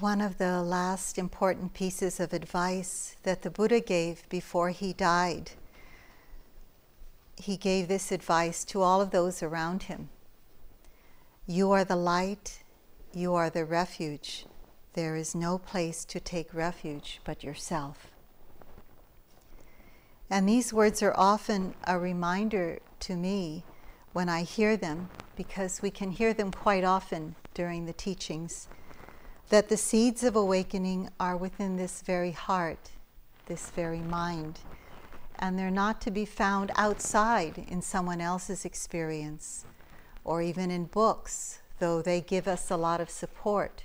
one of the last important pieces of advice that the Buddha gave before he died. He gave this advice to all of those around him You are the light, you are the refuge. There is no place to take refuge but yourself. And these words are often a reminder to me when I hear them, because we can hear them quite often during the teachings, that the seeds of awakening are within this very heart, this very mind, and they're not to be found outside in someone else's experience or even in books, though they give us a lot of support.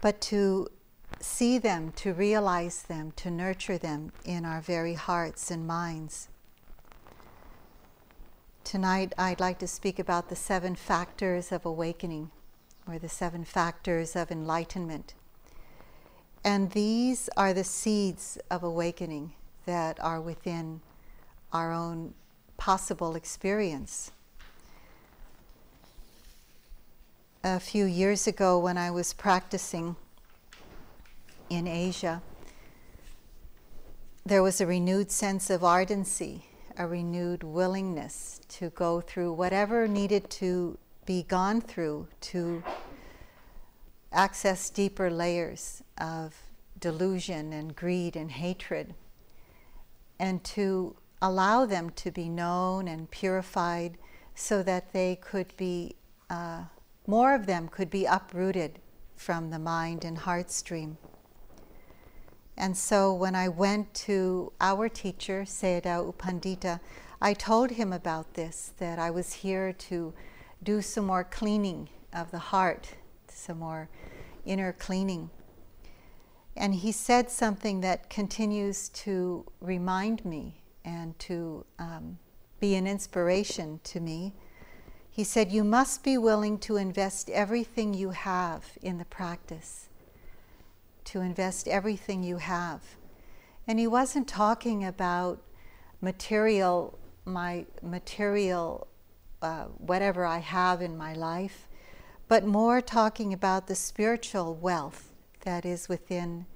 But to see them, to realize them, to nurture them in our very hearts and minds. Tonight, I'd like to speak about the seven factors of awakening, or the seven factors of enlightenment. And these are the seeds of awakening that are within our own possible experience. A few years ago, when I was practicing in Asia, there was a renewed sense of ardency a renewed willingness to go through whatever needed to be gone through to access deeper layers of delusion and greed and hatred, and to allow them to be known and purified so that they could be, uh, more of them could be uprooted from the mind and heart stream. And so when I went to our teacher, Sayadaw U Pandita, I told him about this, that I was here to do some more cleaning of the heart, some more inner cleaning. And he said something that continues to remind me and to um, be an inspiration to me. He said, You must be willing to invest everything you have in the practice to invest everything you have. And he wasn't talking about material, my material, uh, whatever I have in my life, but more talking about the spiritual wealth that is within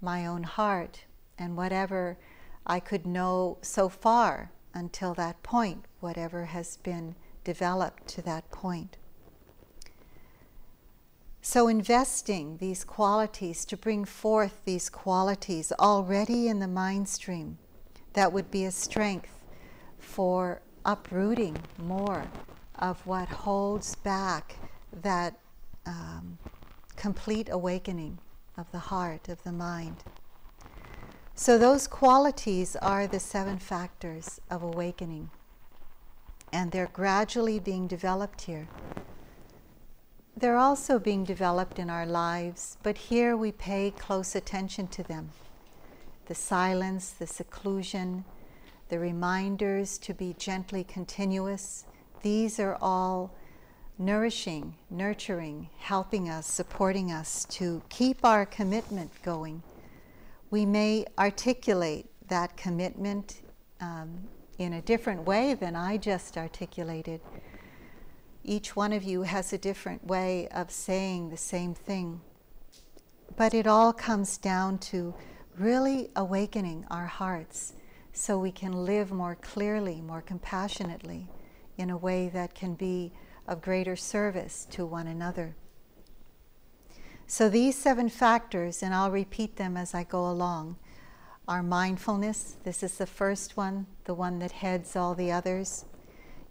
my own heart and whatever I could know so far until that point, whatever has been developed to that point. So, investing these qualities to bring forth these qualities already in the mind stream, that would be a strength for uprooting more of what holds back that um, complete awakening of the heart, of the mind. So, those qualities are the seven factors of awakening, and they're gradually being developed here. They're also being developed in our lives, but here we pay close attention to them. The silence, the seclusion, the reminders to be gently continuous, these are all nourishing, nurturing, helping us, supporting us to keep our commitment going. We may articulate that commitment um, in a different way than I just articulated each one of you has a different way of saying the same thing. But it all comes down to really awakening our hearts so we can live more clearly, more compassionately, in a way that can be of greater service to one another. So, these seven factors, and I'll repeat them as I go along, are mindfulness. This is the first one, the one that heads all the others.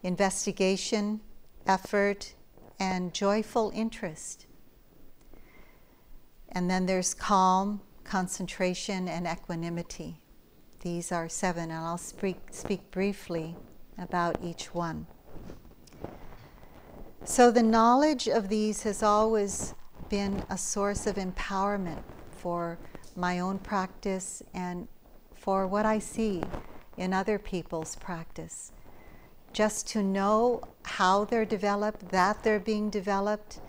Investigation, effort, and joyful interest. And then there's calm, concentration, and equanimity. These are seven, and I'll speak, speak briefly about each one. So, the knowledge of these has always been a source of empowerment for my own practice and for what I see in other people's practice just to know how they're developed, that they're being developed,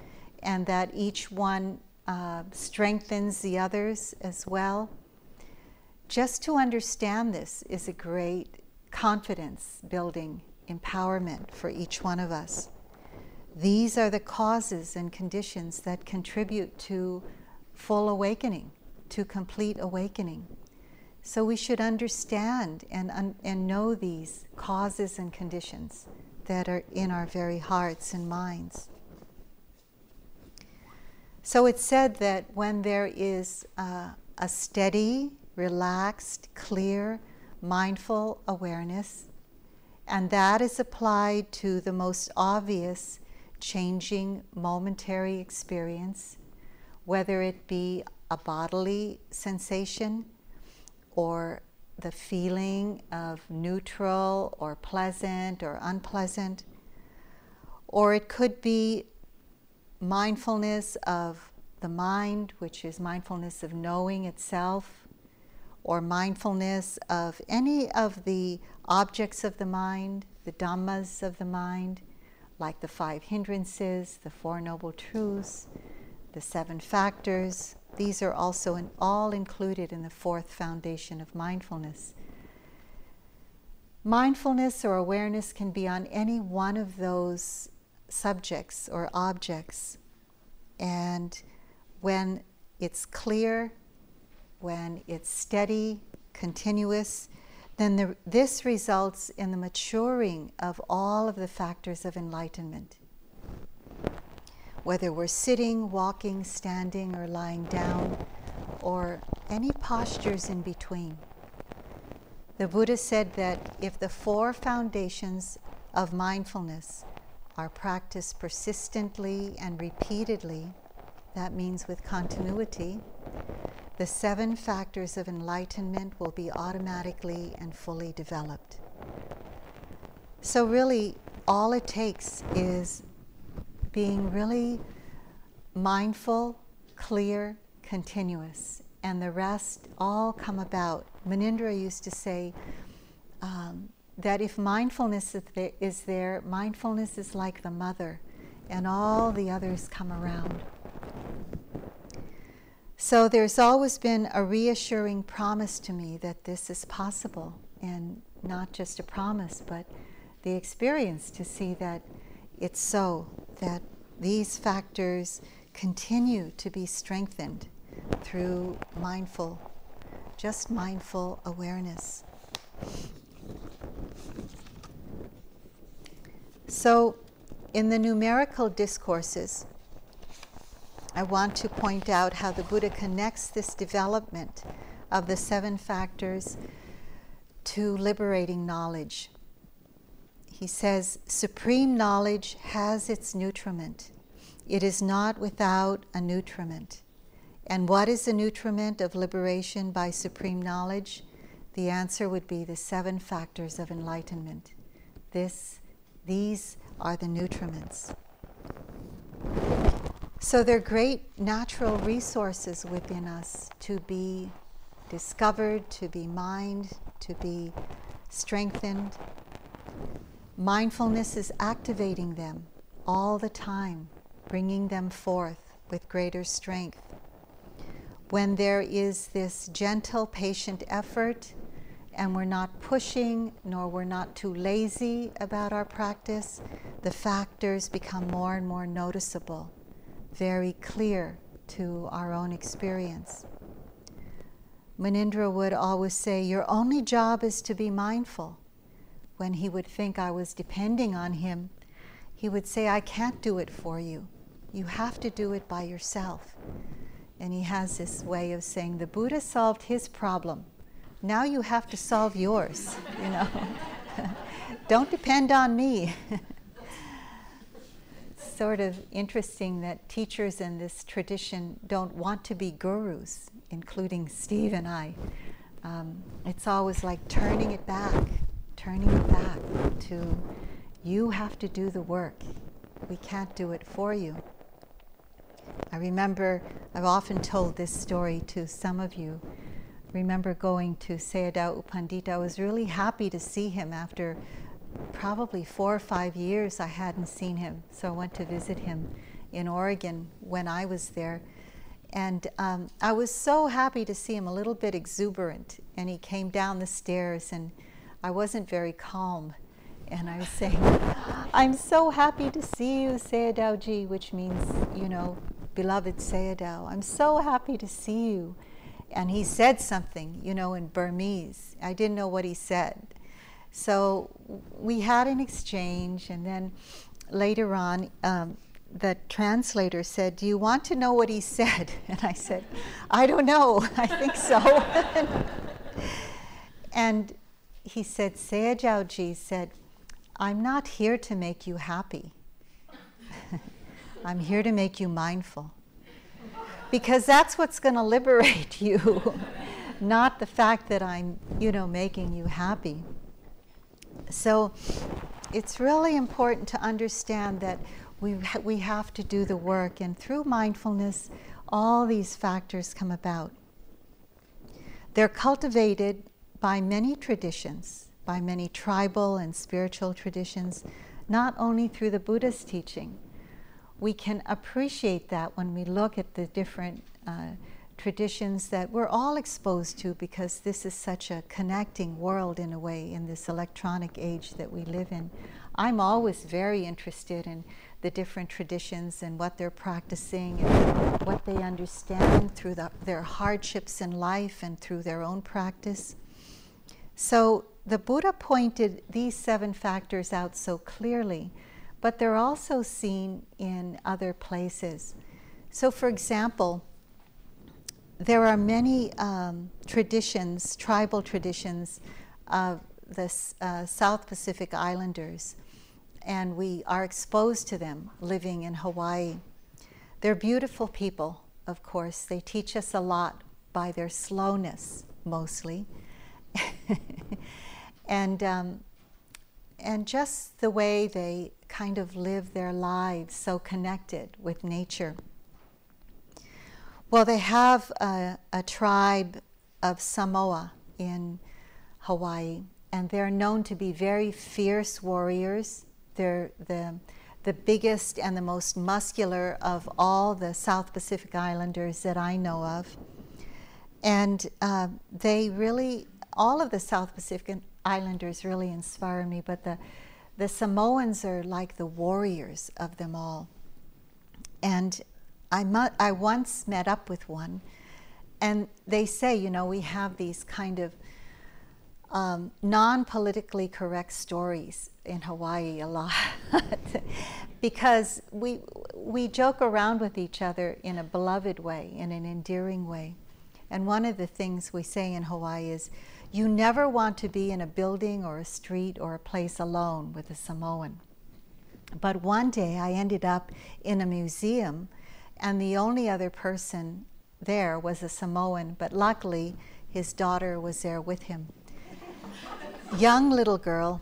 and that each one uh, strengthens the others as well. Just to understand this is a great confidence building empowerment for each one of us. these are the causes and conditions that contribute to full awakening, to complete awakening. So we should understand and, and know these causes and conditions that are in our very hearts and minds. So it's said that when there is uh, a steady, relaxed, clear, mindful awareness, and that is applied to the most obvious changing momentary experience, whether it be a bodily sensation or the feeling of neutral or pleasant or unpleasant, or it could be mindfulness of the mind, which is mindfulness of knowing itself, or mindfulness of any of the objects of the mind, the dhammas of the mind, like the five hindrances, the Four Noble Truths, the seven factors. These are also in, all included in the fourth foundation of mindfulness. Mindfulness or awareness can be on any one of those subjects or objects. And when it's clear, when it's steady, continuous, then the, this results in the maturing of all of the factors of enlightenment. Whether we're sitting, walking, standing, or lying down, or any postures in between. The Buddha said that if the four foundations of mindfulness are practiced persistently and repeatedly, that means with continuity, the seven factors of enlightenment will be automatically and fully developed. So, really, all it takes is being really mindful, clear, continuous, and the rest all come about. Munindra used to say um, that if mindfulness is there, mindfulness is like the mother, and all the others come around. So there's always been a reassuring promise to me that this is possible, and not just a promise, but the experience to see that it's so, that these factors continue to be strengthened through mindful, just mindful awareness. So, in the numerical discourses, I want to point out how the Buddha connects this development of the seven factors to liberating knowledge. He says, Supreme knowledge has its nutriment. It is not without a nutriment. And what is the nutriment of liberation by supreme knowledge? The answer would be the seven factors of enlightenment. This, these are the nutriments. So there are great natural resources within us to be discovered, to be mined, to be strengthened. Mindfulness is activating them all the time, bringing them forth with greater strength. When there is this gentle, patient effort, and we're not pushing nor we're not too lazy about our practice, the factors become more and more noticeable very clear to our own experience. Munindra would always say, Your only job is to be mindful. When he would think I was depending on him, he would say, I can't do it for you. You have to do it by yourself. And he has this way of saying, The Buddha solved his problem. Now you have to solve yours, you know. Don't depend on me. sort of interesting that teachers in this tradition don't want to be gurus, including Steve and I. Um, it's always like turning it back, turning it back to you have to do the work. We can't do it for you. I remember, I've often told this story to some of you. Remember going to Sayadaw U Pandita. I was really happy to see him after probably four or five years I hadn't seen him. So I went to visit him in Oregon when I was there. And um, I was so happy to see him a little bit exuberant. And he came down the stairs, and I wasn't very calm. And I was saying, I'm so happy to see you, Sayadawji, which means, you know, beloved Sayadaw. I'm so happy to see you. And he said something, you know, in Burmese. I didn't know what he said. So we had an exchange, and then later on, um, the translator said, Do you want to know what he said? And I said, I don't know. I think so. and he said, Sayadawji said, I'm not here to make you happy. I'm here to make you mindful. Because that's what's going to liberate you, not the fact that I'm, you know, making you happy. So it's really important to understand that we, we have to do the work, and through mindfulness, all these factors come about. They're cultivated by many traditions by many tribal and spiritual traditions, not only through the Buddhist teaching. We can appreciate that when we look at the different uh, traditions that we're all exposed to because this is such a connecting world in a way in this electronic age that we live in. I'm always very interested in the different traditions and what they're practicing and what they understand through the, their hardships in life and through their own practice. So the Buddha pointed these seven factors out so clearly, but they're also seen in other places. So, for example, there are many um, traditions, tribal traditions of the uh, South Pacific Islanders, and we are exposed to them living in Hawaii. They're beautiful people, of course. They teach us a lot by their slowness, mostly. and um, and just the way they kind of live their lives so connected with nature. Well, they have a, a tribe of Samoa in Hawaii, and they're known to be very fierce warriors. They're the the biggest and the most muscular of all the South Pacific Islanders that I know of. And uh, they really, all of the South Pacific islanders really inspire me, but the, the Samoans are like the warriors of them all. And I, mu- I once met up with one, and they say, you know, we have these kind of um, non politically correct stories in Hawaii a lot because we, we joke around with each other in a beloved way, in an endearing way. And one of the things we say in Hawaii is, you never want to be in a building or a street or a place alone with a Samoan. But one day I ended up in a museum, and the only other person there was a Samoan, but luckily his daughter was there with him. Young little girl,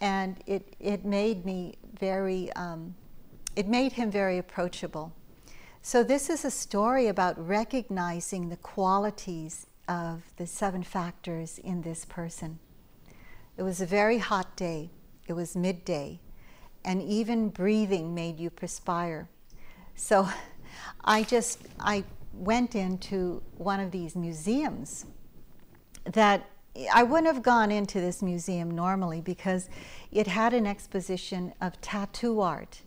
and it, it made me very, um, it made him very approachable. So, this is a story about recognizing the qualities of the seven factors in this person. It was a very hot day, it was midday, and even breathing made you perspire. So I just, I went into one of these museums that I wouldn't have gone into this museum normally because it had an exposition of tattoo art.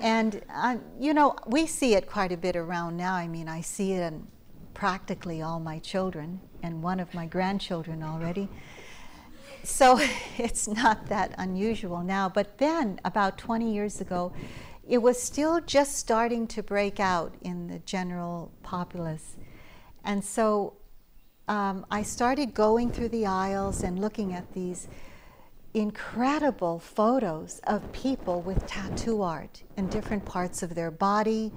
And, uh, you know, we see it quite a bit around now. I mean, I see it in practically all my children and one of my grandchildren already. So it's not that unusual now. But then, about 20 years ago, it was still just starting to break out in the general populace. And so um, I started going through the aisles and looking at these incredible photos of people with tattoo art in different parts of their body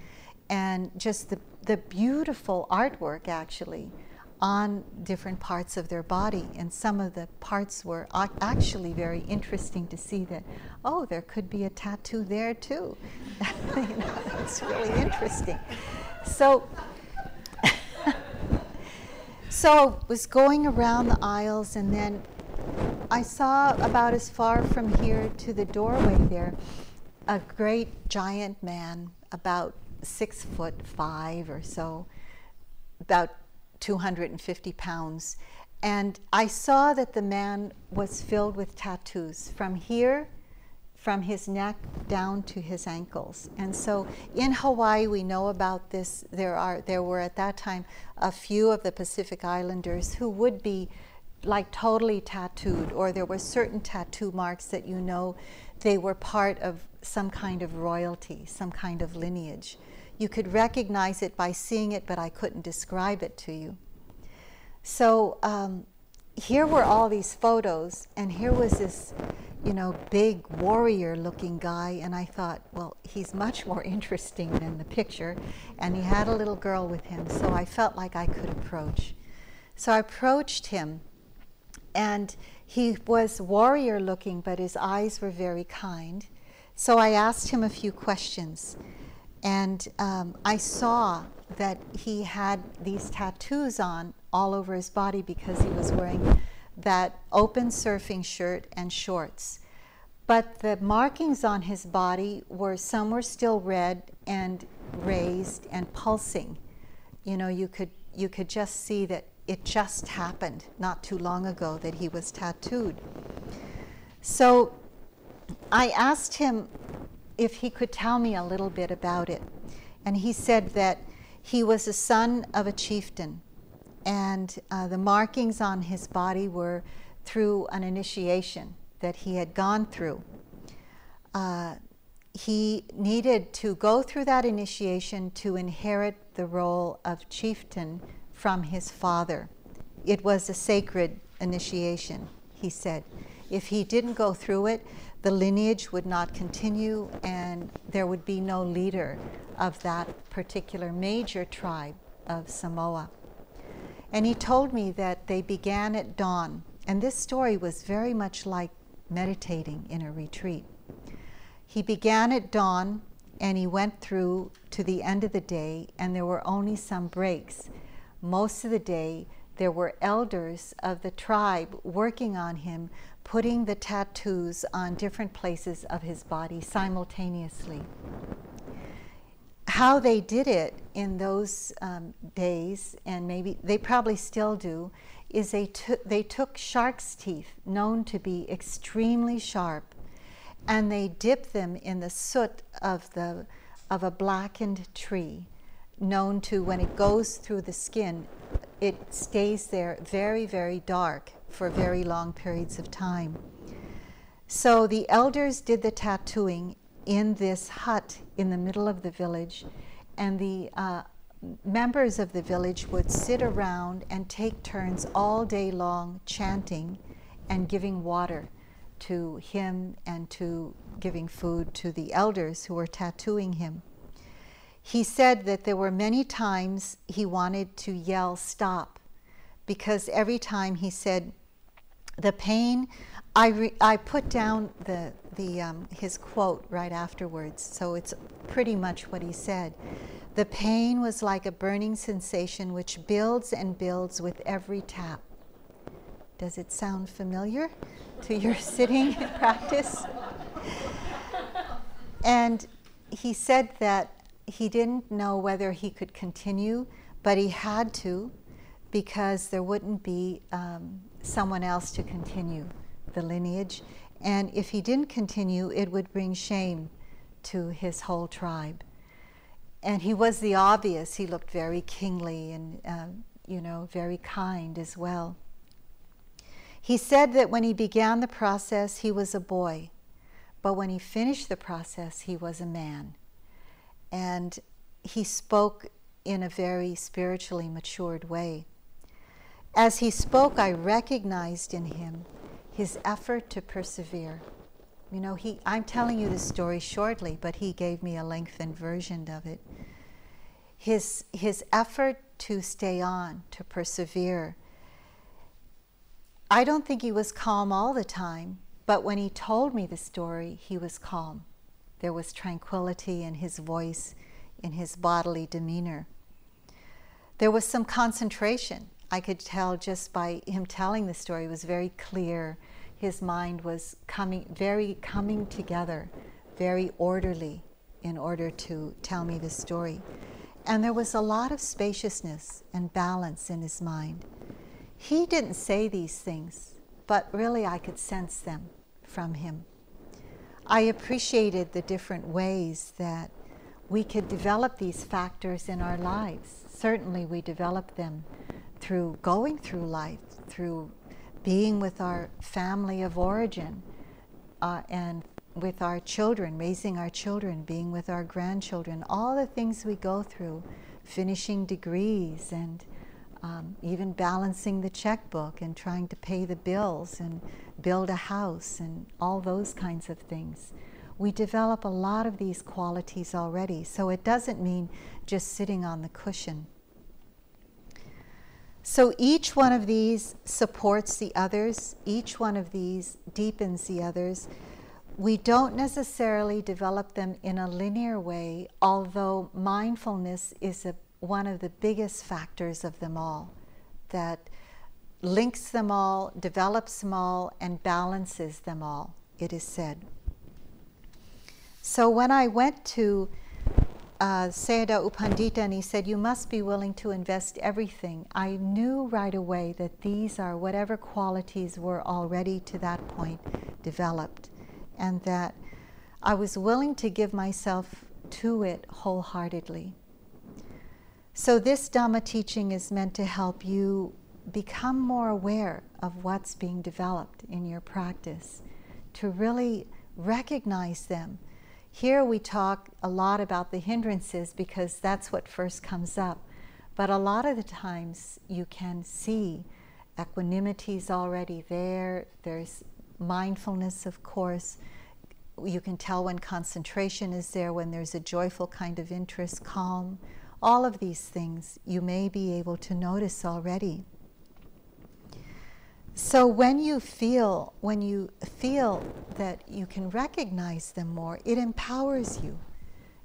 and just the the beautiful artwork actually on different parts of their body. And some of the parts were actually very interesting to see that, oh, there could be a tattoo there too. you know, it's really interesting. So, so I was going around the aisles and then I saw about as far from here to the doorway there a great giant man about six foot five or so, about 250 pounds. and I saw that the man was filled with tattoos from here, from his neck down to his ankles. And so in Hawaii, we know about this. There are there were at that time a few of the Pacific Islanders who would be like totally tattooed, or there were certain tattoo marks that you know they were part of some kind of royalty, some kind of lineage. You could recognize it by seeing it, but I couldn't describe it to you. So um, here were all these photos, and here was this, you know, big warrior looking guy. And I thought, well, he's much more interesting than the picture. And he had a little girl with him, so I felt like I could approach. So I approached him, and he was warrior looking, but his eyes were very kind. So I asked him a few questions. And um, I saw that he had these tattoos on all over his body because he was wearing that open surfing shirt and shorts. But the markings on his body were some were still red and raised and pulsing. You know, you could you could just see that it just happened not too long ago that he was tattooed. So I asked him if he could tell me a little bit about it. And he said that he was a son of a chieftain, and uh, the markings on his body were through an initiation that he had gone through. Uh, he needed to go through that initiation to inherit the role of chieftain from his father. It was a sacred initiation, he said. If he didn't go through it, the lineage would not continue and there would be no leader of that particular major tribe of Samoa. And he told me that they began at dawn, and this story was very much like meditating in a retreat. He began at dawn and he went through to the end of the day, and there were only some breaks. Most of the day, there were elders of the tribe working on him putting the tattoos on different places of his body simultaneously. How they did it in those um, days, and maybe they probably still do, is they, they took shark's teeth, known to be extremely sharp, and they dipped them in the soot of, the, of a blackened tree, known to, when it goes through the skin, it stays there very, very dark for very long periods of time. So the elders did the tattooing in this hut in the middle of the village, and the uh, members of the village would sit around and take turns all day long chanting and giving water to him and to giving food to the elders who were tattooing him. He said that there were many times he wanted to yell, Stop, because every time he said, the pain, I, re, I put down the, the, um, his quote right afterwards, so it's pretty much what he said. The pain was like a burning sensation which builds and builds with every tap. Does it sound familiar to your sitting practice? And he said that he didn't know whether he could continue, but he had to because there wouldn't be um, someone else to continue the lineage. And if he didn't continue, it would bring shame to his whole tribe. And he was the obvious. He looked very kingly and, uh, you know, very kind as well. He said that when he began the process, he was a boy, but when he finished the process, he was a man. And he spoke in a very spiritually matured way. As he spoke, I recognized in him his effort to persevere. You know, he, I'm telling you this story shortly, but he gave me a lengthened version of it. His, his effort to stay on, to persevere. I don't think he was calm all the time, but when he told me the story, he was calm. There was tranquility in his voice, in his bodily demeanor. There was some concentration. I could tell just by him telling the story, it was very clear. His mind was coming, very coming together, very orderly in order to tell me the story. And there was a lot of spaciousness and balance in his mind. he didn't say these things, but really I could sense them from him. I appreciated the different ways that we could develop these factors in our lives. Certainly, we develop them through going through life, through being with our family of origin, uh, and with our children, raising our children, being with our grandchildren, all the things we go through, finishing degrees and um, even balancing the checkbook and trying to pay the bills and build a house and all those kinds of things. We develop a lot of these qualities already, so it doesn't mean just sitting on the cushion. So each one of these supports the others, each one of these deepens the others. We don't necessarily develop them in a linear way, although mindfulness is a one of the biggest factors of them all that links them all, develops them all, and balances them all, it is said. So when I went to uh, Sayadaw U Pandita and he said, You must be willing to invest everything, I knew right away that these are whatever qualities were already to that point developed, and that I was willing to give myself to it wholeheartedly. So, this Dhamma teaching is meant to help you become more aware of what's being developed in your practice, to really recognize them. Here we talk a lot about the hindrances because that's what first comes up. But a lot of the times you can see equanimity is already there, there's mindfulness, of course. You can tell when concentration is there, when there's a joyful kind of interest, calm all of these things you may be able to notice already. So when you feel when you feel that you can recognize them more, it empowers you.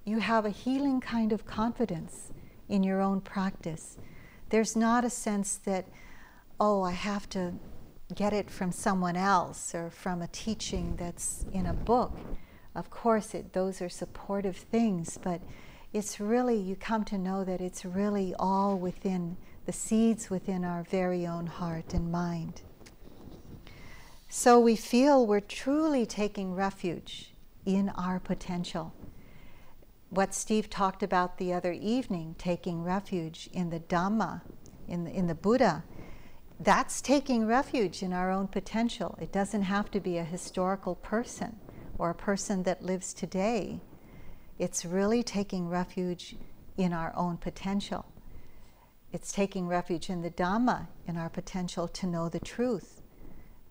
You have a healing kind of confidence in your own practice. There's not a sense that oh, I have to get it from someone else or from a teaching that's in a book. Of course, it, those are supportive things, but it's really, you come to know that it's really all within the seeds within our very own heart and mind. So we feel we're truly taking refuge in our potential. What Steve talked about the other evening, taking refuge in the Dhamma, in the, in the Buddha, that's taking refuge in our own potential. It doesn't have to be a historical person or a person that lives today. It's really taking refuge in our own potential. It's taking refuge in the Dhamma, in our potential to know the truth,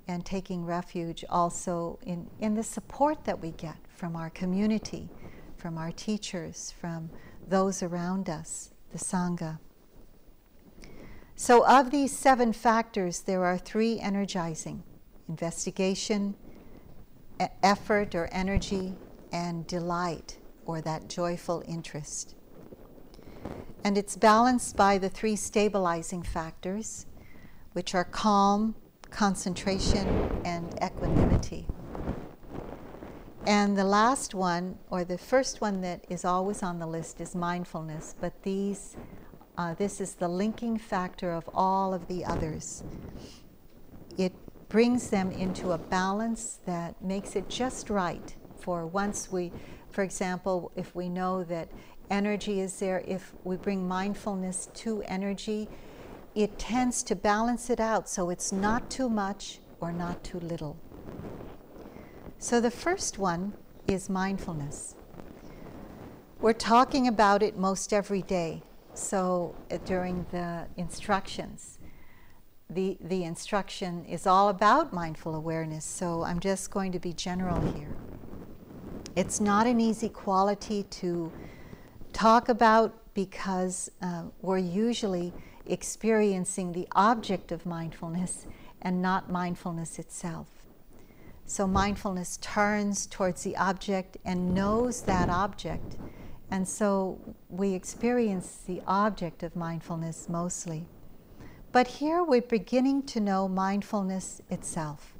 and taking refuge also in, in the support that we get from our community, from our teachers, from those around us, the Sangha. So, of these seven factors, there are three energizing investigation, effort or energy, and delight or that joyful interest. And it's balanced by the three stabilizing factors, which are calm, concentration, and equanimity. And the last one, or the first one that is always on the list, is mindfulness. But these, uh, this is the linking factor of all of the others. It brings them into a balance that makes it just right for once we for example, if we know that energy is there, if we bring mindfulness to energy, it tends to balance it out so it's not too much or not too little. So the first one is mindfulness. We're talking about it most every day. So uh, during the instructions, the, the instruction is all about mindful awareness. So I'm just going to be general here. It's not an easy quality to talk about because uh, we're usually experiencing the object of mindfulness and not mindfulness itself. So mindfulness turns towards the object and knows that object. And so we experience the object of mindfulness mostly. But here we're beginning to know mindfulness itself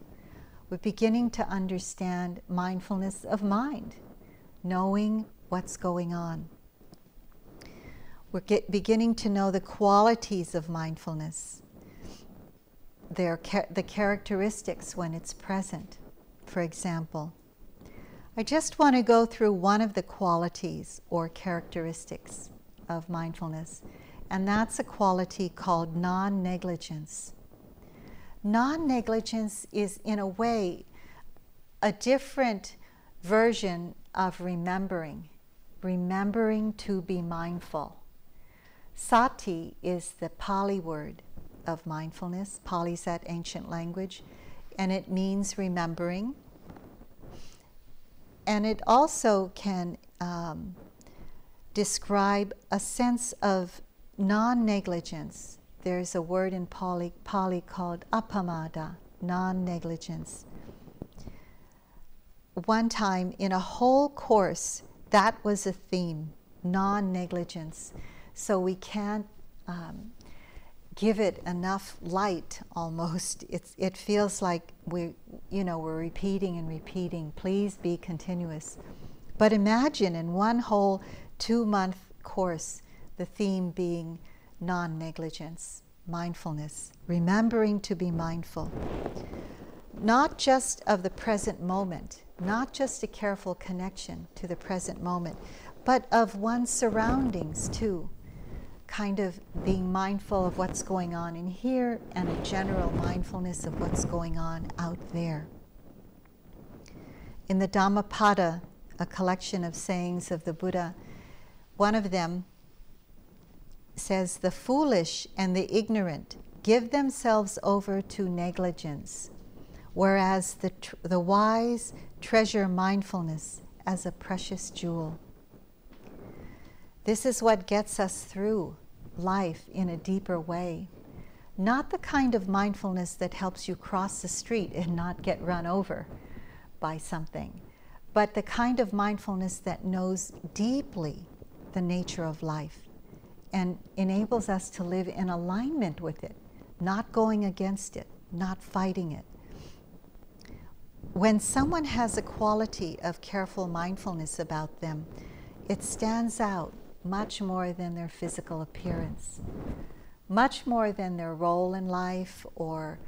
we're beginning to understand mindfulness of mind, knowing what's going on. We're get, beginning to know the qualities of mindfulness. their the characteristics when it's present. For example, I just want to go through one of the qualities or characteristics of mindfulness, and that's a quality called non negligence. Non negligence is, in a way, a different version of remembering, remembering to be mindful. Sati is the Pali word of mindfulness. Pali is that ancient language, and it means remembering. And it also can um, describe a sense of non negligence. There's a word in Pali, Pali called apamada, non negligence. One time in a whole course, that was a theme non negligence. So we can't um, give it enough light almost. It's, it feels like we, you know, we're repeating and repeating. Please be continuous. But imagine in one whole two month course, the theme being non negligence, mindfulness, remembering to be mindful. Not just of the present moment, not just a careful connection to the present moment, but of one's surroundings too kind of being mindful of what's going on in here and a general mindfulness of what's going on out there. In the Dhammapada, a collection of sayings of the Buddha, one of them says, The foolish and the ignorant give themselves over to negligence, whereas the, tr- the wise treasure mindfulness as a precious jewel. This is what gets us through life in a deeper way. Not the kind of mindfulness that helps you cross the street and not get run over by something, but the kind of mindfulness that knows deeply the nature of life and enables us to live in alignment with it, not going against it, not fighting it. When someone has a quality of careful mindfulness about them, it stands out much more than their physical appearance, much more than their role in life or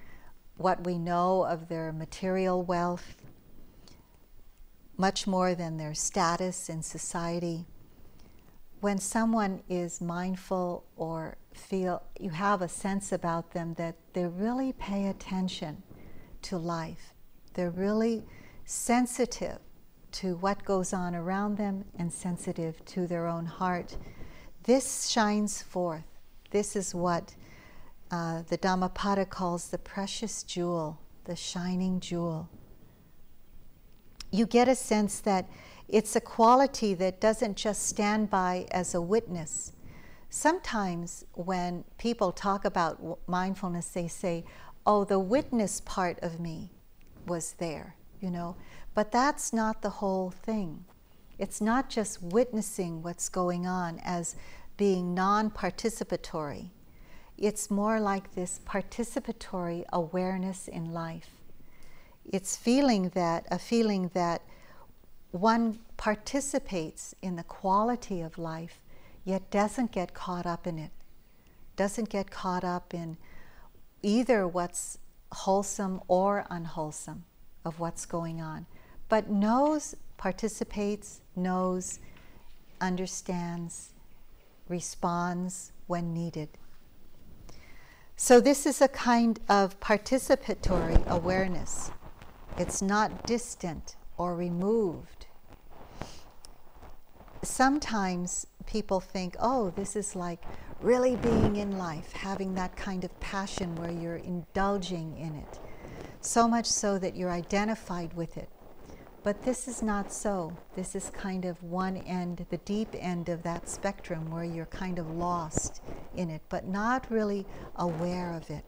what we know of their material wealth, much more than their status in society. When someone is mindful or feel you have a sense about them that they really pay attention to life, they're really sensitive to what goes on around them and sensitive to their own heart. This shines forth. This is what uh, the Dhammapada calls the precious jewel, the shining jewel. You get a sense that it's a quality that doesn't just stand by as a witness. Sometimes when people talk about mindfulness, they say, Oh, the witness part of me was there, you know. But that's not the whole thing. It's not just witnessing what's going on as being non participatory. It's more like this participatory awareness in life. It's feeling that, a feeling that one participates in the quality of life, yet doesn't get caught up in it, doesn't get caught up in either what's wholesome or unwholesome of what's going on but knows, participates, knows, understands, responds when needed. So, this is a kind of participatory awareness. It's not distant or removed. Sometimes people think, oh, this is like really being in life, having that kind of passion where you're indulging in it, so much so that you're identified with it. But this is not so. This is kind of one end, the deep end of that spectrum where you're kind of lost in it, but not really aware of it.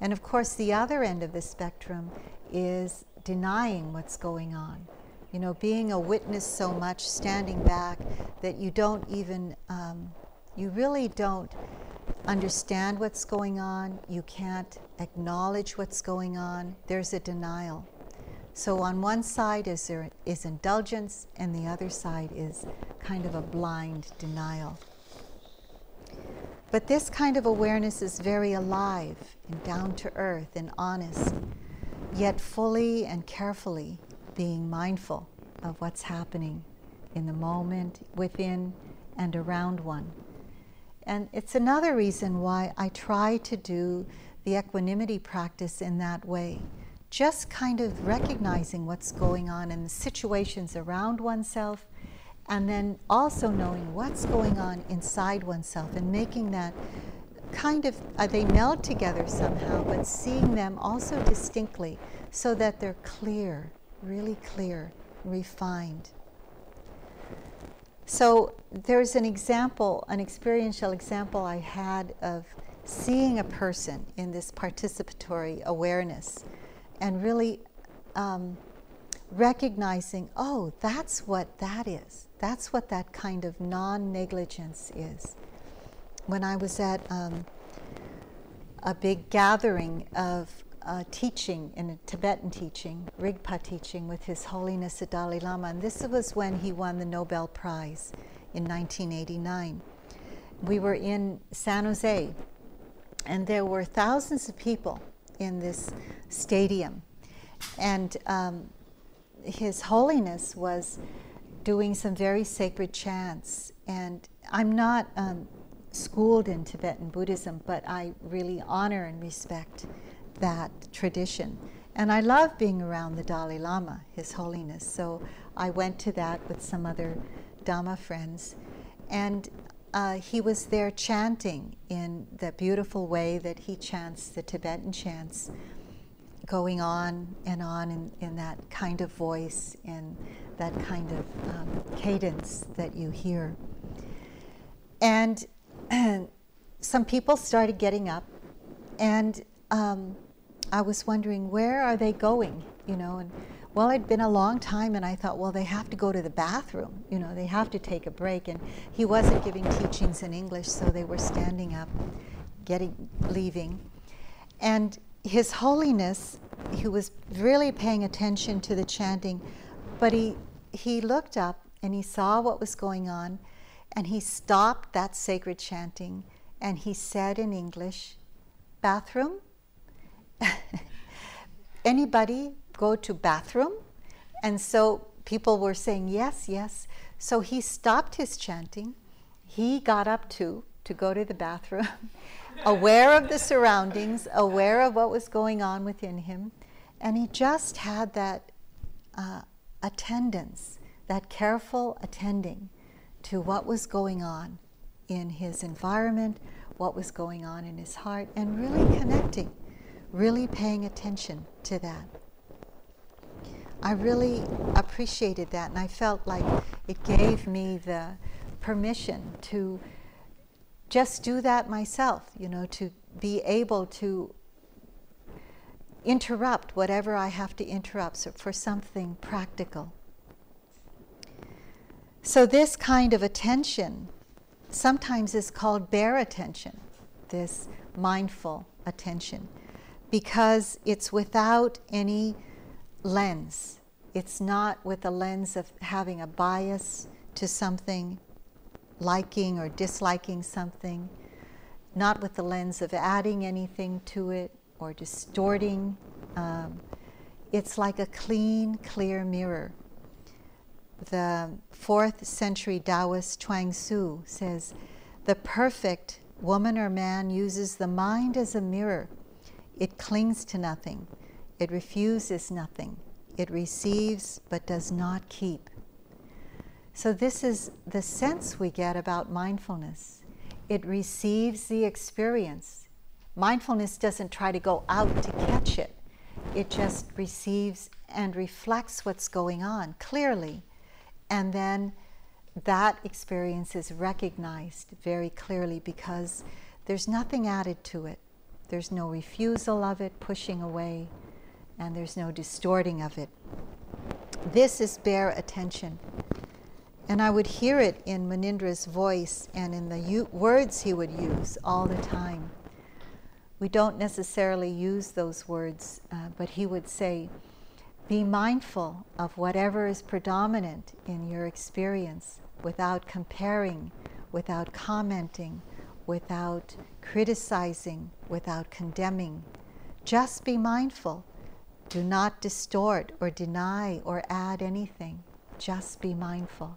And of course, the other end of the spectrum is denying what's going on. You know, being a witness so much, standing back, that you don't even, um, you really don't understand what's going on. You can't acknowledge what's going on. There's a denial. So on one side is there is indulgence, and the other side is kind of a blind denial. But this kind of awareness is very alive and down to earth and honest, yet fully and carefully being mindful of what's happening in the moment, within, and around one. And it's another reason why I try to do the equanimity practice in that way. Just kind of recognizing what's going on in the situations around oneself, and then also knowing what's going on inside oneself and making that kind of, uh, they meld together somehow, but seeing them also distinctly so that they're clear, really clear, refined. So there's an example, an experiential example I had of seeing a person in this participatory awareness and really um, recognizing, oh, that's what that is. That's what that kind of non negligence is. When I was at um, a big gathering of uh, teaching in a Tibetan teaching, Rigpa teaching with His Holiness the Dalai Lama, and this was when he won the Nobel Prize in 1989. We were in San Jose, and there were thousands of people in this stadium, and um, His Holiness was doing some very sacred chants, and I'm not um, schooled in Tibetan Buddhism, but I really honor and respect that tradition. And I love being around the Dalai Lama, His Holiness. So I went to that with some other Dhamma friends. And uh, he was there chanting in the beautiful way that he chants the Tibetan chants, going on and on in, in that kind of voice, in that kind of um, cadence that you hear. And, and some people started getting up, and um, I was wondering where are they going, you know, and well, it'd been a long time, and I thought, well, they have to go to the bathroom, you know, they have to take a break. And he wasn't giving teachings in English, so they were standing up, getting, leaving. And His Holiness, he was really paying attention to the chanting, but he, he looked up and he saw what was going on, and he stopped that sacred chanting, and he said in English, bathroom? anybody go to bathroom? And so people were saying yes, yes. So he stopped his chanting. He got up too to go to the bathroom, aware of the surroundings, aware of what was going on within him. And he just had that uh, attendance, that careful attending to what was going on in his environment, what was going on in his heart, and really connecting really paying attention to that. I really appreciated that, and I felt like it gave me the permission to just do that myself, you know, to be able to interrupt whatever I have to interrupt for something practical. So, this kind of attention sometimes is called bare attention, this mindful attention because it's without any lens. It's not with the lens of having a bias to something, liking or disliking something, not with the lens of adding anything to it or distorting. Um, it's like a clean, clear mirror. The fourth century Taoist Chuang Tzu says, The perfect woman or man uses the mind as a mirror it clings to nothing. It refuses nothing. It receives but does not keep. So, this is the sense we get about mindfulness. It receives the experience. Mindfulness doesn't try to go out to catch it, it just receives and reflects what's going on clearly. And then that experience is recognized very clearly because there's nothing added to it. There's no refusal of it, pushing away, and there's no distorting of it. This is bare attention. And I would hear it in Munindra's voice and in the u- words he would use all the time. We don't necessarily use those words, uh, but he would say, Be mindful of whatever is predominant in your experience without comparing, without commenting, without criticizing, without condemning. Just be mindful. Do not distort or deny or add anything. Just be mindful.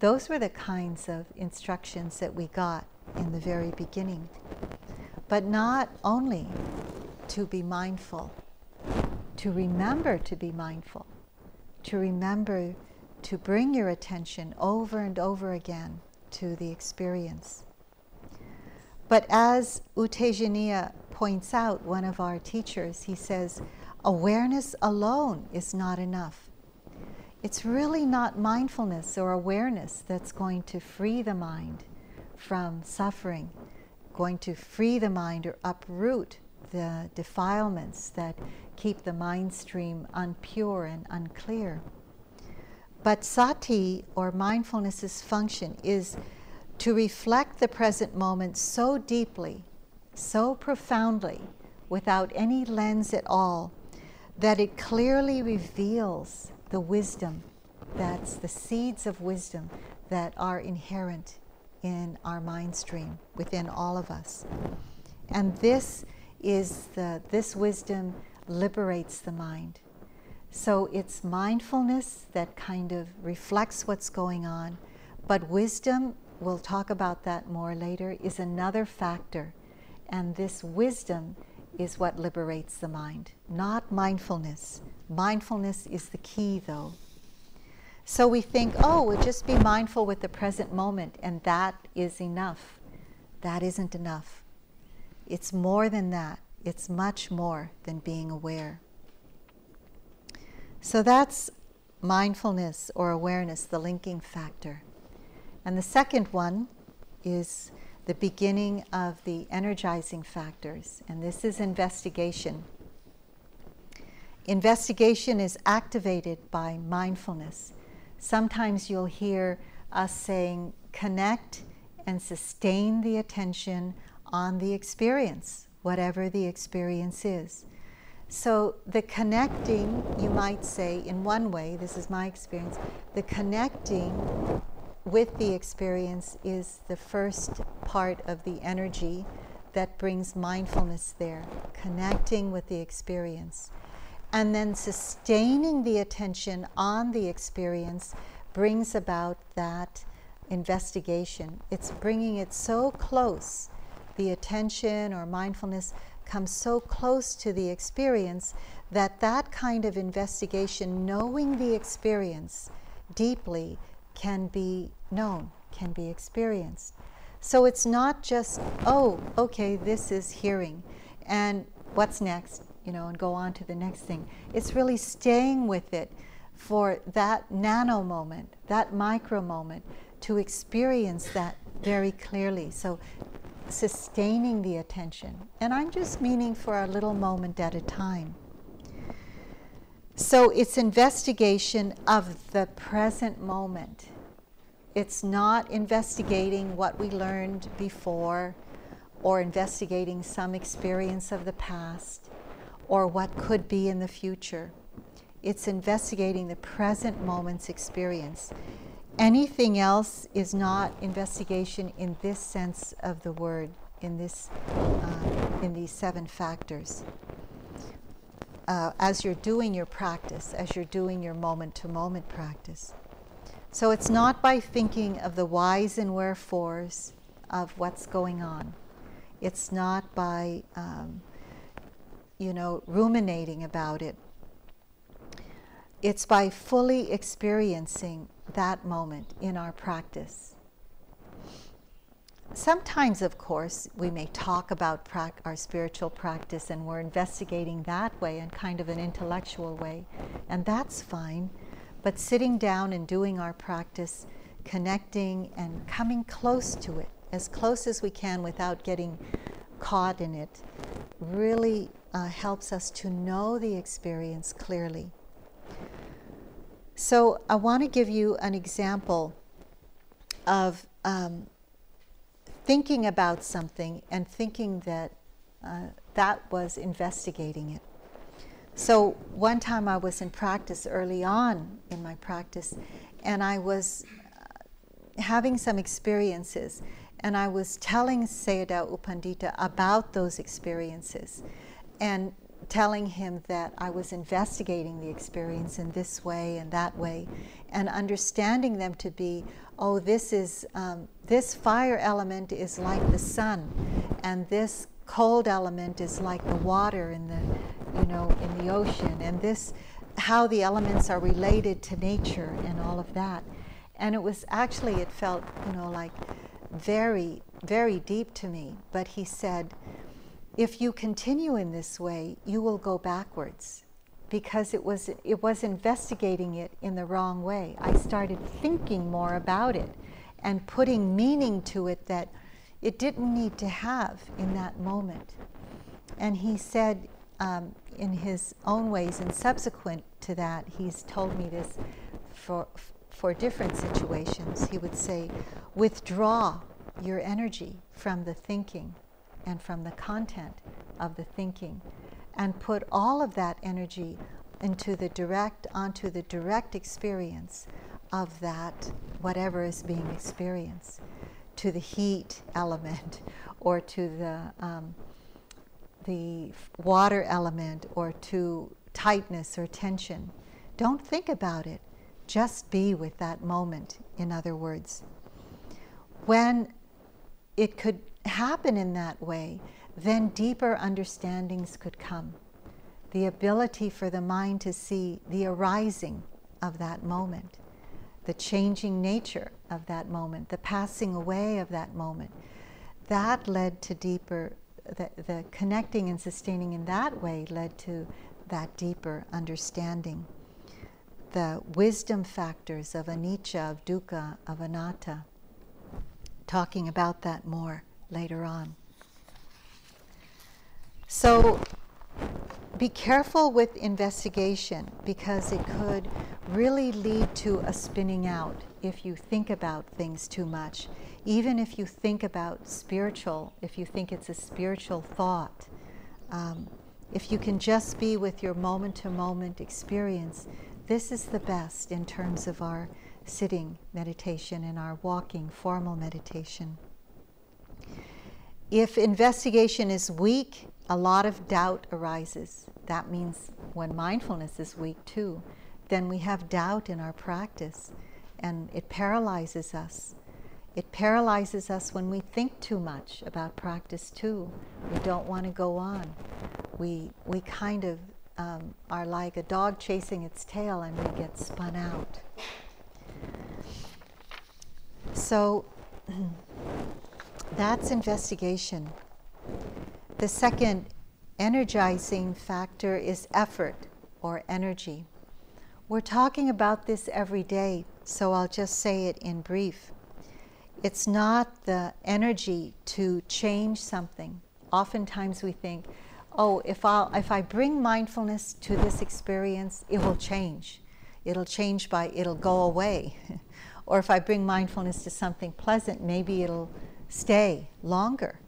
Those were the kinds of instructions that we got in the very beginning. But not only to be mindful, to remember to be mindful, to remember to bring your attention over and over again to the experience. But as U Tejaniya points out, one of our teachers, he says, awareness alone is not enough. It's really not mindfulness or awareness that's going to free the mind from suffering, going to free the mind or uproot the defilements that keep the mind stream unpure and unclear. But sati, or mindfulness's function, is to reflect the present moment so deeply, so profoundly, without any lens at all, that it clearly reveals the wisdom that's the seeds of wisdom that are inherent in our mind stream within all of us. And this is the this wisdom liberates the mind. So it's mindfulness that kind of reflects what's going on, but wisdom, we'll talk about that more later, is another factor. And this wisdom is what liberates the mind, not mindfulness. Mindfulness is the key, though. So we think, oh, we'll just be mindful with the present moment, and that is enough. That isn't enough. It's more than that, it's much more than being aware. So that's mindfulness or awareness, the linking factor. And the second one is the beginning of the energizing factors, and this is investigation. Investigation is activated by mindfulness. Sometimes you'll hear us saying, connect and sustain the attention on the experience, whatever the experience is. So, the connecting, you might say, in one way, this is my experience, the connecting with the experience is the first part of the energy that brings mindfulness there, connecting with the experience. And then sustaining the attention on the experience brings about that investigation. It's bringing it so close, the attention or mindfulness comes so close to the experience that that kind of investigation, knowing the experience deeply, can be known, can be experienced. So it's not just, oh, okay, this is hearing, and what's next, you know, and go on to the next thing. It's really staying with it for that nano moment, that micro moment, to experience that very clearly. So sustaining the attention. And I'm just meaning for a little moment at a time. So it's investigation of the present moment. It's not investigating what we learned before or investigating some experience of the past or what could be in the future. It's investigating the present moment's experience. Anything else is not investigation in this sense of the word, in this, uh, in these seven factors. Uh, as you're doing your practice, as you're doing your moment-to-moment practice. So it's not by thinking of the whys and wherefores of what's going on. It's not by, um, you know, ruminating about it. It's by fully experiencing that moment in our practice. Sometimes, of course, we may talk about our spiritual practice and we're investigating that way in kind of an intellectual way, and that's fine. But sitting down and doing our practice, connecting and coming close to it, as close as we can without getting caught in it, really uh, helps us to know the experience clearly. So I want to give you an example of um, thinking about something and thinking that uh, that was investigating it. So one time I was in practice early on in my practice, and I was uh, having some experiences, And I was telling Sayadaw U Pandita about those experiences and telling him that I was investigating the experience in this way and that way and understanding them to be, oh, this is, um, this fire element is like the sun and this cold element is like the water in the, you know, in the ocean and this, how the elements are related to nature and all of that. And it was actually, it felt, you know, like very, very deep to me. But he said, if you continue in this way, you will go backwards because it was, it was investigating it in the wrong way. I started thinking more about it and putting meaning to it that it didn't need to have in that moment. And he said, um, in his own ways, and subsequent to that, he's told me this for, for different situations. He would say, withdraw your energy from the thinking and from the content of the thinking and put all of that energy into the direct onto the direct experience of that whatever is being experienced to the heat element or to the um, the water element or to tightness or tension. Don't think about it. Just be with that moment in other words. When it could happen in that way, then deeper understandings could come. The ability for the mind to see the arising of that moment, the changing nature of that moment, the passing away of that moment. That led to deeper, the, the connecting and sustaining in that way led to that deeper understanding. The wisdom factors of anicca, of dukkha, of anatta. Talking about that more later on. So be careful with investigation because it could really lead to a spinning out if you think about things too much. Even if you think about spiritual, if you think it's a spiritual thought, um, if you can just be with your moment to moment experience, this is the best in terms of our sitting meditation and our walking formal meditation. If investigation is weak, a lot of doubt arises. That means when mindfulness is weak too, then we have doubt in our practice and it paralyzes us. It paralyzes us when we think too much about practice too. We don't want to go on. We, we kind of um, are like a dog chasing its tail and we get spun out. So, That's investigation. The second energizing factor is effort or energy. We're talking about this every day, so I'll just say it in brief. It's not the energy to change something. Oftentimes we think, oh, if, i if I bring mindfulness to this experience, it will change. It'll change by, it'll go away. or if I bring mindfulness to something pleasant, maybe it'll stay longer.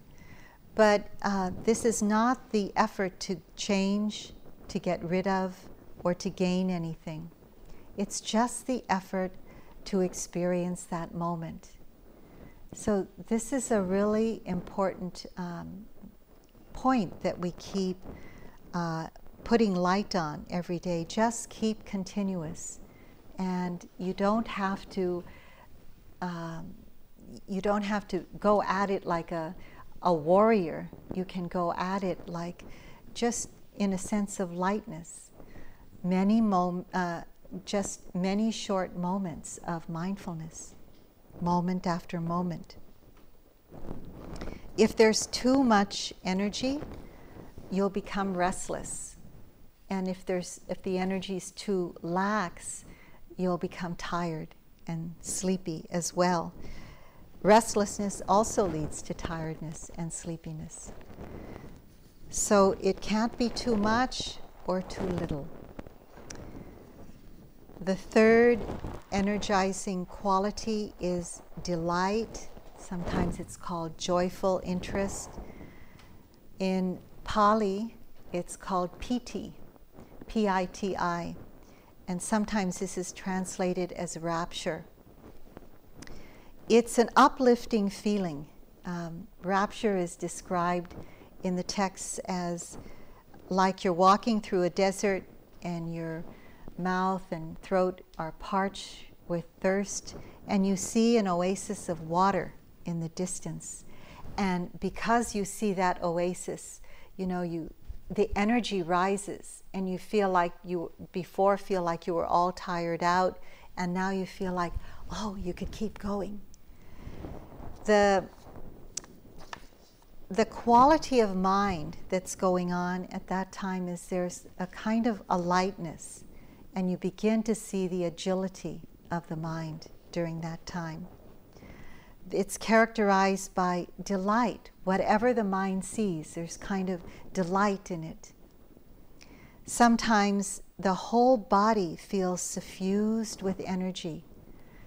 But uh, this is not the effort to change, to get rid of, or to gain anything. It's just the effort to experience that moment. So, this is a really important um, point that we keep uh, putting light on every day. Just keep continuous. And you don't have to um, you don't have to go at it like a, a warrior. You can go at it like just in a sense of lightness. Many mom, uh, just many short moments of mindfulness, moment after moment. If there's too much energy, you'll become restless. And if, there's, if the energy is too lax, you'll become tired and sleepy as well. Restlessness also leads to tiredness and sleepiness. So it can't be too much or too little. The third energizing quality is delight. Sometimes it's called joyful interest. In Pali, it's called piti, P I T I. And sometimes this is translated as rapture. It's an uplifting feeling. Um, rapture is described in the texts as like you're walking through a desert and your mouth and throat are parched with thirst, and you see an oasis of water in the distance. And because you see that oasis, you know, you the energy rises and you feel like you before feel like you were all tired out and now you feel like oh you could keep going the the quality of mind that's going on at that time is there's a kind of a lightness, and you begin to see the agility of the mind during that time. It's characterized by delight. Whatever the mind sees, there's kind of delight in it. Sometimes the whole body feels suffused with energy.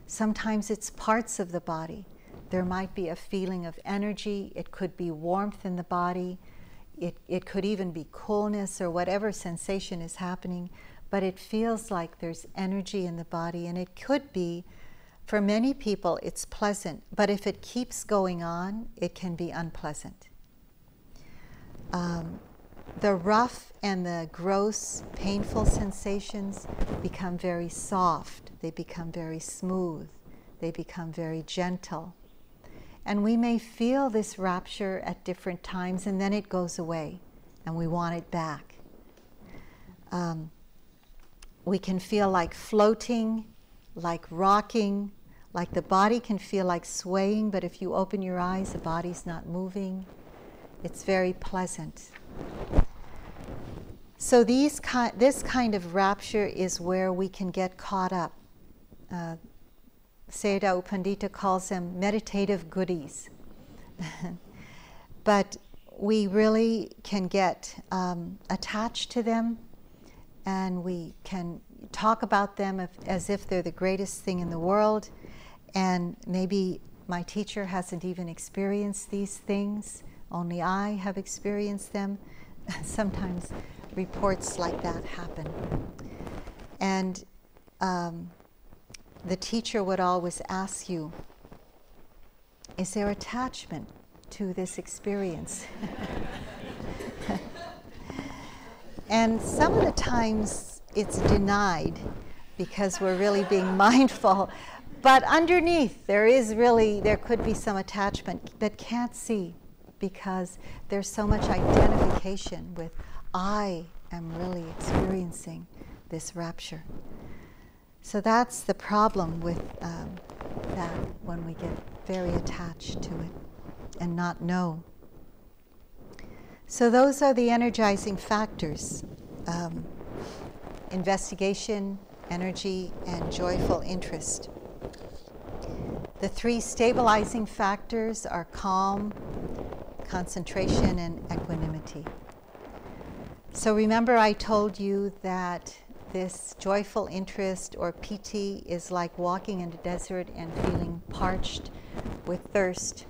Sometimes it's parts of the body. There might be a feeling of energy, it could be warmth in the body, it, it could even be coolness or whatever sensation is happening, but it feels like there's energy in the body, and it could be, for many people, it's pleasant, but if it keeps going on, it can be unpleasant. Um, the rough and the gross, painful sensations become very soft, they become very smooth, they become very gentle. And we may feel this rapture at different times and then it goes away and we want it back. Um, we can feel like floating, like rocking, like the body can feel like swaying, but if you open your eyes, the body's not moving. It's very pleasant. So these ki- this kind of rapture is where we can get caught up. Uh, Sayadaw U Pandita calls them meditative goodies. but we really can get um, attached to them and we can talk about them if, as if they're the greatest thing in the world. And maybe my teacher hasn't even experienced these things, only I have experienced them. Sometimes reports like that happen. And um, the teacher would always ask you, is there attachment to this experience? and some of the times it's denied because we're really being mindful. But underneath, there is really, there could be some attachment that can't see because there's so much identification with, I am really experiencing this rapture. So that's the problem with um, that when we get very attached to it and not know. So those are the energizing factors um, investigation, energy, and joyful interest. The three stabilizing factors are calm, concentration, and equanimity. So remember, I told you that this joyful interest or piti is like walking in the desert and feeling parched with thirst.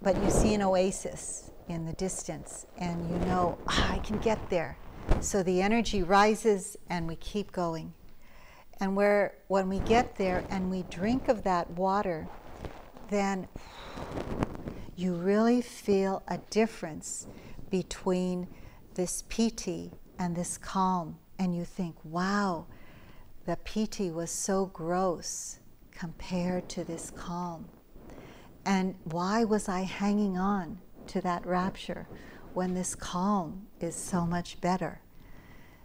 But you see an oasis in the distance and you know, ah, I can get there. So the energy rises and we keep going. And where, when we get there and we drink of that water, then you really feel a difference between this piti and this calm and you think, wow, the piti was so gross compared to this calm. And why was I hanging on to that rapture when this calm is so much better?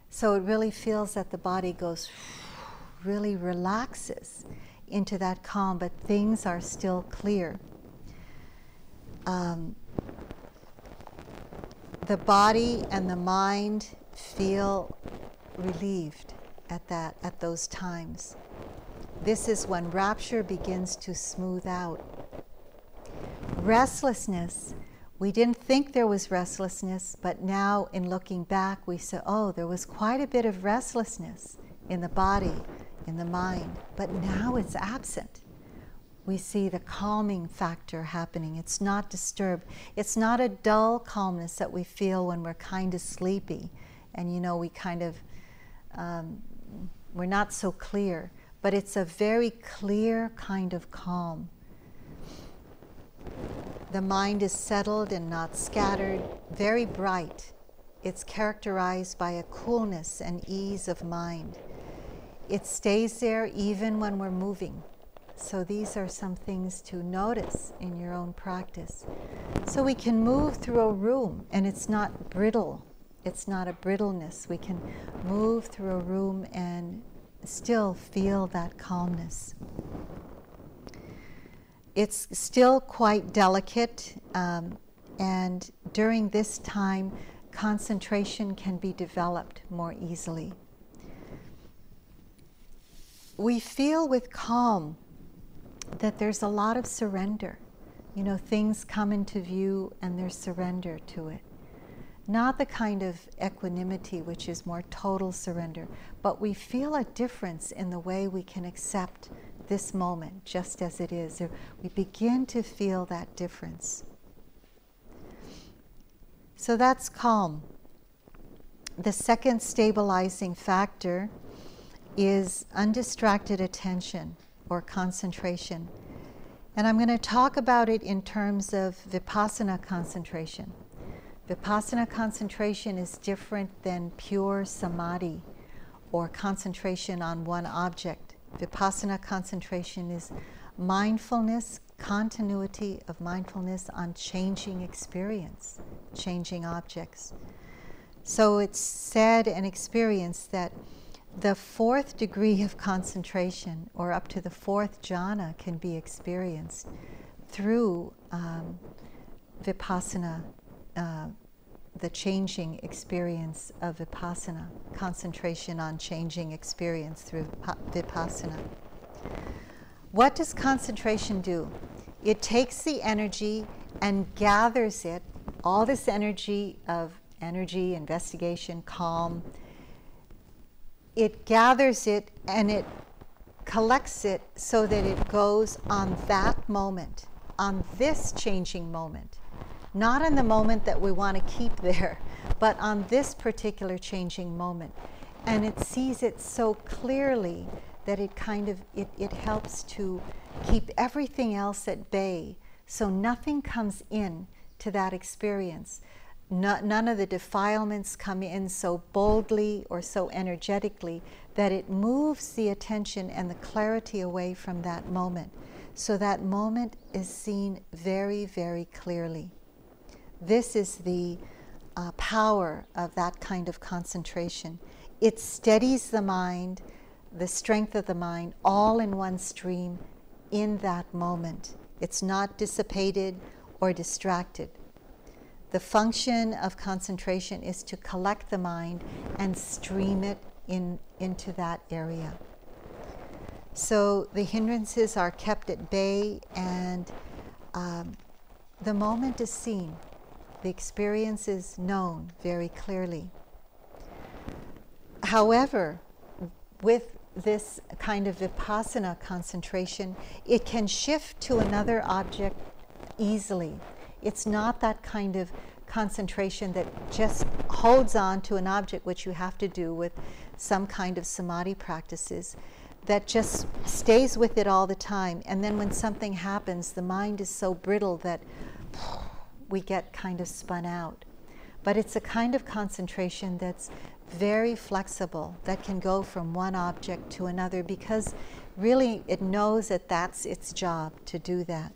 So it really feels that the body goes, really relaxes into that calm, but things are still clear. Um, the body and the mind feel relieved at that at those times. This is when rapture begins to smooth out. Restlessness, we didn't think there was restlessness, but now in looking back, we say, oh, there was quite a bit of restlessness in the body, in the mind, but now it's absent. We see the calming factor happening. It's not disturbed. It's not a dull calmness that we feel when we're kind of sleepy and you know we kind of um, we're not so clear, but it's a very clear kind of calm. the mind is settled and not scattered, very bright. It's characterized by a coolness and ease of mind. It stays there even when we're moving. So, these are some things to notice in your own practice. So, we can move through a room and it's not brittle. It's not a brittleness. We can move through a room and still feel that calmness. It's still quite delicate, um, and during this time, concentration can be developed more easily. We feel with calm that there's a lot of surrender. You know, things come into view and there's surrender to it. Not the kind of equanimity which is more total surrender, but we feel a difference in the way we can accept this moment just as it is. We begin to feel that difference. So that's calm. The second stabilizing factor is undistracted attention or concentration. And I'm going to talk about it in terms of vipassana concentration. Vipassana concentration is different than pure samadhi or concentration on one object. Vipassana concentration is mindfulness, continuity of mindfulness on changing experience, changing objects. So it's said and experienced that the fourth degree of concentration, or up to the fourth jhana, can be experienced through um, vipassana, uh, the changing experience of vipassana, concentration on changing experience through vipassana. What does concentration do? It takes the energy and gathers it, all this energy of energy, investigation, calm, it gathers it and it collects it so that it goes on that moment, on this changing moment. Not on the moment that we want to keep there, but on this particular changing moment. And it sees it so clearly that it kind of it, it helps to keep everything else at bay so nothing comes in to that experience no, none of the defilements come in so boldly or so energetically that it moves the attention and the clarity away from that moment. So that moment is seen very, very clearly. This is the uh, power of that kind of concentration. It steadies the mind, the strength of the mind, all in one stream in that moment. It's not dissipated or distracted. The function of concentration is to collect the mind and stream it in, into that area. So the hindrances are kept at bay and um, the moment is seen. The experience is known very clearly. However, with this kind of vipassana concentration, it can shift to another object easily. It's not that kind of concentration that just holds on to an object, which you have to do with some kind of samadhi practices, that just stays with it all the time. And then when something happens, the mind is so brittle that we get kind of spun out. But it's a kind of concentration that's very flexible, that can go from one object to another because really it knows that that's its job to do that.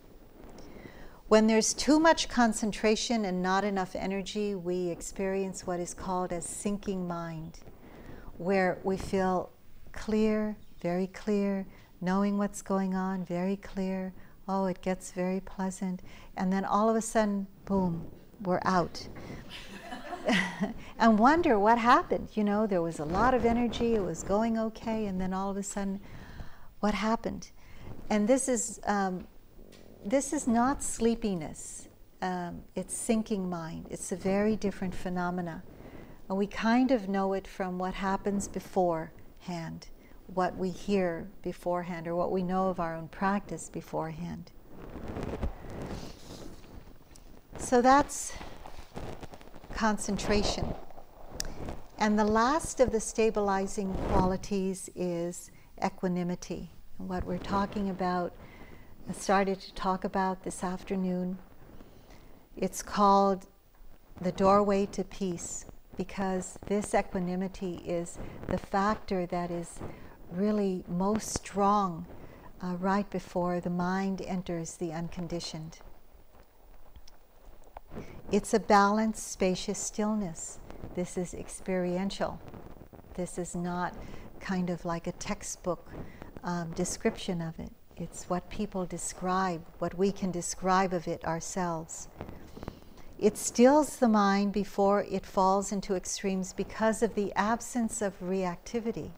When there's too much concentration and not enough energy, we experience what is called a sinking mind, where we feel clear, very clear, knowing what's going on, very clear. Oh, it gets very pleasant. And then all of a sudden, boom, we're out. and wonder what happened. You know, there was a lot of energy, it was going okay, and then all of a sudden, what happened? And this is um, this is not sleepiness. Um, it's sinking mind. It's a very different phenomena. And we kind of know it from what happens beforehand, what we hear beforehand, or what we know of our own practice beforehand. So that's concentration. And the last of the stabilizing qualities is equanimity. What we're talking about I started to talk about this afternoon. It's called the doorway to peace because this equanimity is the factor that is really most strong uh, right before the mind enters the unconditioned. It's a balanced, spacious stillness. This is experiential. This is not kind of like a textbook um, description of it. It's what people describe, what we can describe of it ourselves. It stills the mind before it falls into extremes because of the absence of reactivity.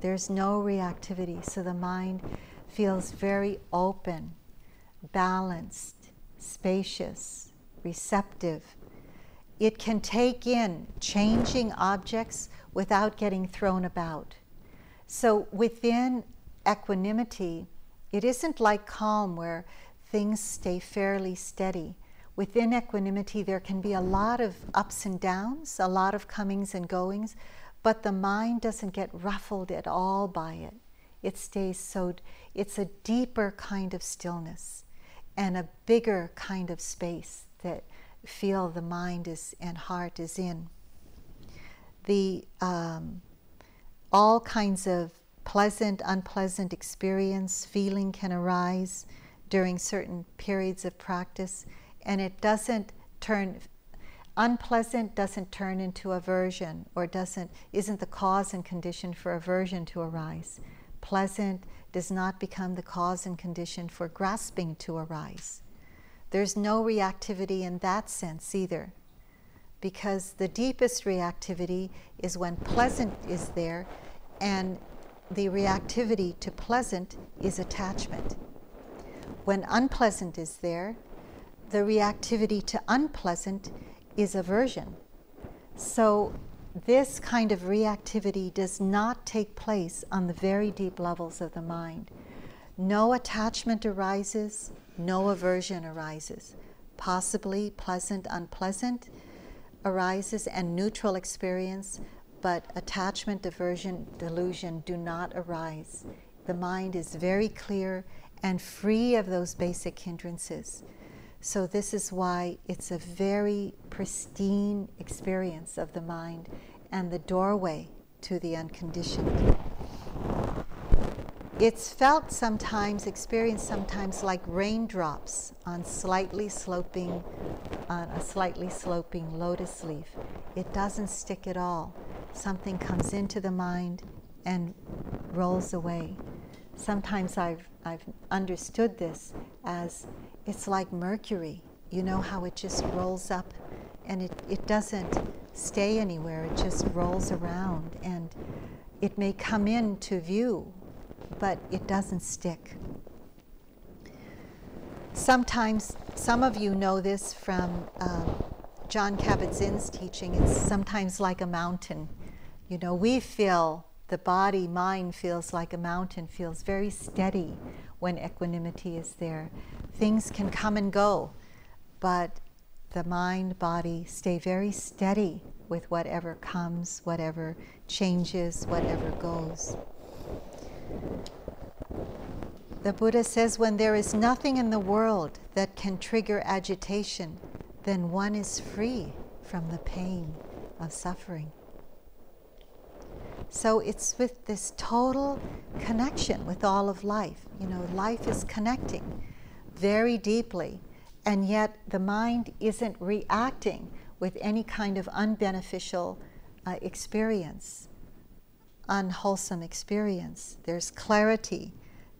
There's no reactivity, so the mind feels very open, balanced, spacious, receptive. It can take in changing objects without getting thrown about. So within equanimity, it isn't like calm where things stay fairly steady within equanimity, there can be a lot of ups and downs, a lot of comings and goings, but the mind doesn't get ruffled at all by it. It stays so, it's a deeper kind of stillness and a bigger kind of space that feel the mind is and heart is in. The um, all kinds of pleasant, unpleasant experience, feeling can arise during certain periods of practice and it doesn't turn unpleasant doesn't turn into aversion or doesn't isn't the cause and condition for aversion to arise pleasant does not become the cause and condition for grasping to arise there's no reactivity in that sense either because the deepest reactivity is when pleasant is there and the reactivity to pleasant is attachment when unpleasant is there the reactivity to unpleasant is aversion. So, this kind of reactivity does not take place on the very deep levels of the mind. No attachment arises, no aversion arises. Possibly pleasant, unpleasant arises, and neutral experience, but attachment, aversion, delusion do not arise. The mind is very clear and free of those basic hindrances. So, this is why it's a very pristine experience of the mind and the doorway to the unconditioned. It's felt sometimes, experienced sometimes like raindrops on slightly sloping, on a slightly sloping lotus leaf. It doesn't stick at all. Something comes into the mind and rolls away. Sometimes I've, I've understood this as it's like mercury. You know how it just rolls up and it, it doesn't stay anywhere, it just rolls around. And it may come into view, but it doesn't stick. Sometimes, some of you know this from uh, Jon Kabat-Zinn's teaching, it's sometimes like a mountain. You know, we feel the body, mind feels like a mountain, feels very steady when equanimity is there things can come and go, but the mind, body stay very steady with whatever comes, whatever changes, whatever goes. The Buddha says when there is nothing in the world that can trigger agitation, then one is free from the pain of suffering. So it's with this total connection with all of life. You know, life is connecting very deeply, and yet the mind isn't reacting with any kind of unbeneficial uh, experience, unwholesome experience. There's clarity,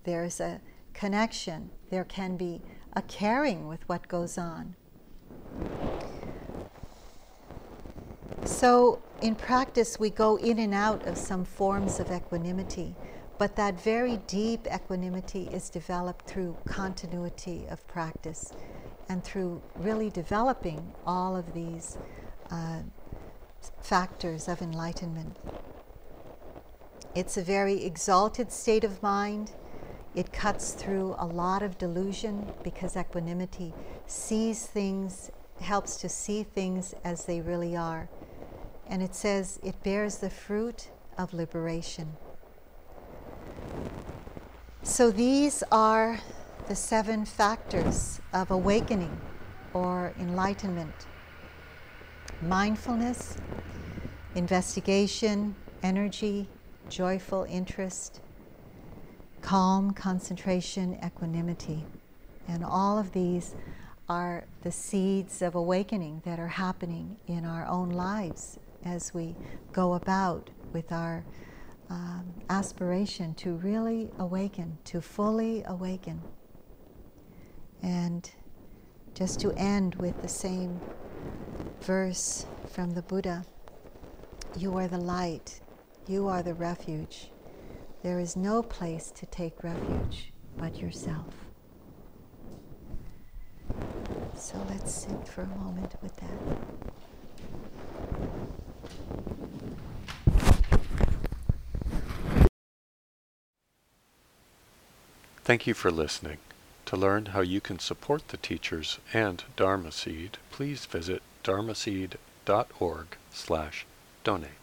there's a connection, there can be a caring with what goes on. So, in practice, we go in and out of some forms of equanimity. But that very deep equanimity is developed through continuity of practice and through really developing all of these uh, factors of enlightenment. It's a very exalted state of mind. It cuts through a lot of delusion because equanimity sees things, helps to see things as they really are. And it says it bears the fruit of liberation. So these are the seven factors of awakening or enlightenment. Mindfulness, investigation, energy, joyful interest, calm, concentration, equanimity. And all of these are the seeds of awakening that are happening in our own lives as we go about with our um, aspiration to really awaken, to fully awaken. And just to end with the same verse from the Buddha You are the light, you are the refuge. There is no place to take refuge but yourself. So let's sit for a moment with that. Thank you for listening. To learn how you can support the teachers and Dharma Seed, please visit dharma dharmaseed.org slash donate.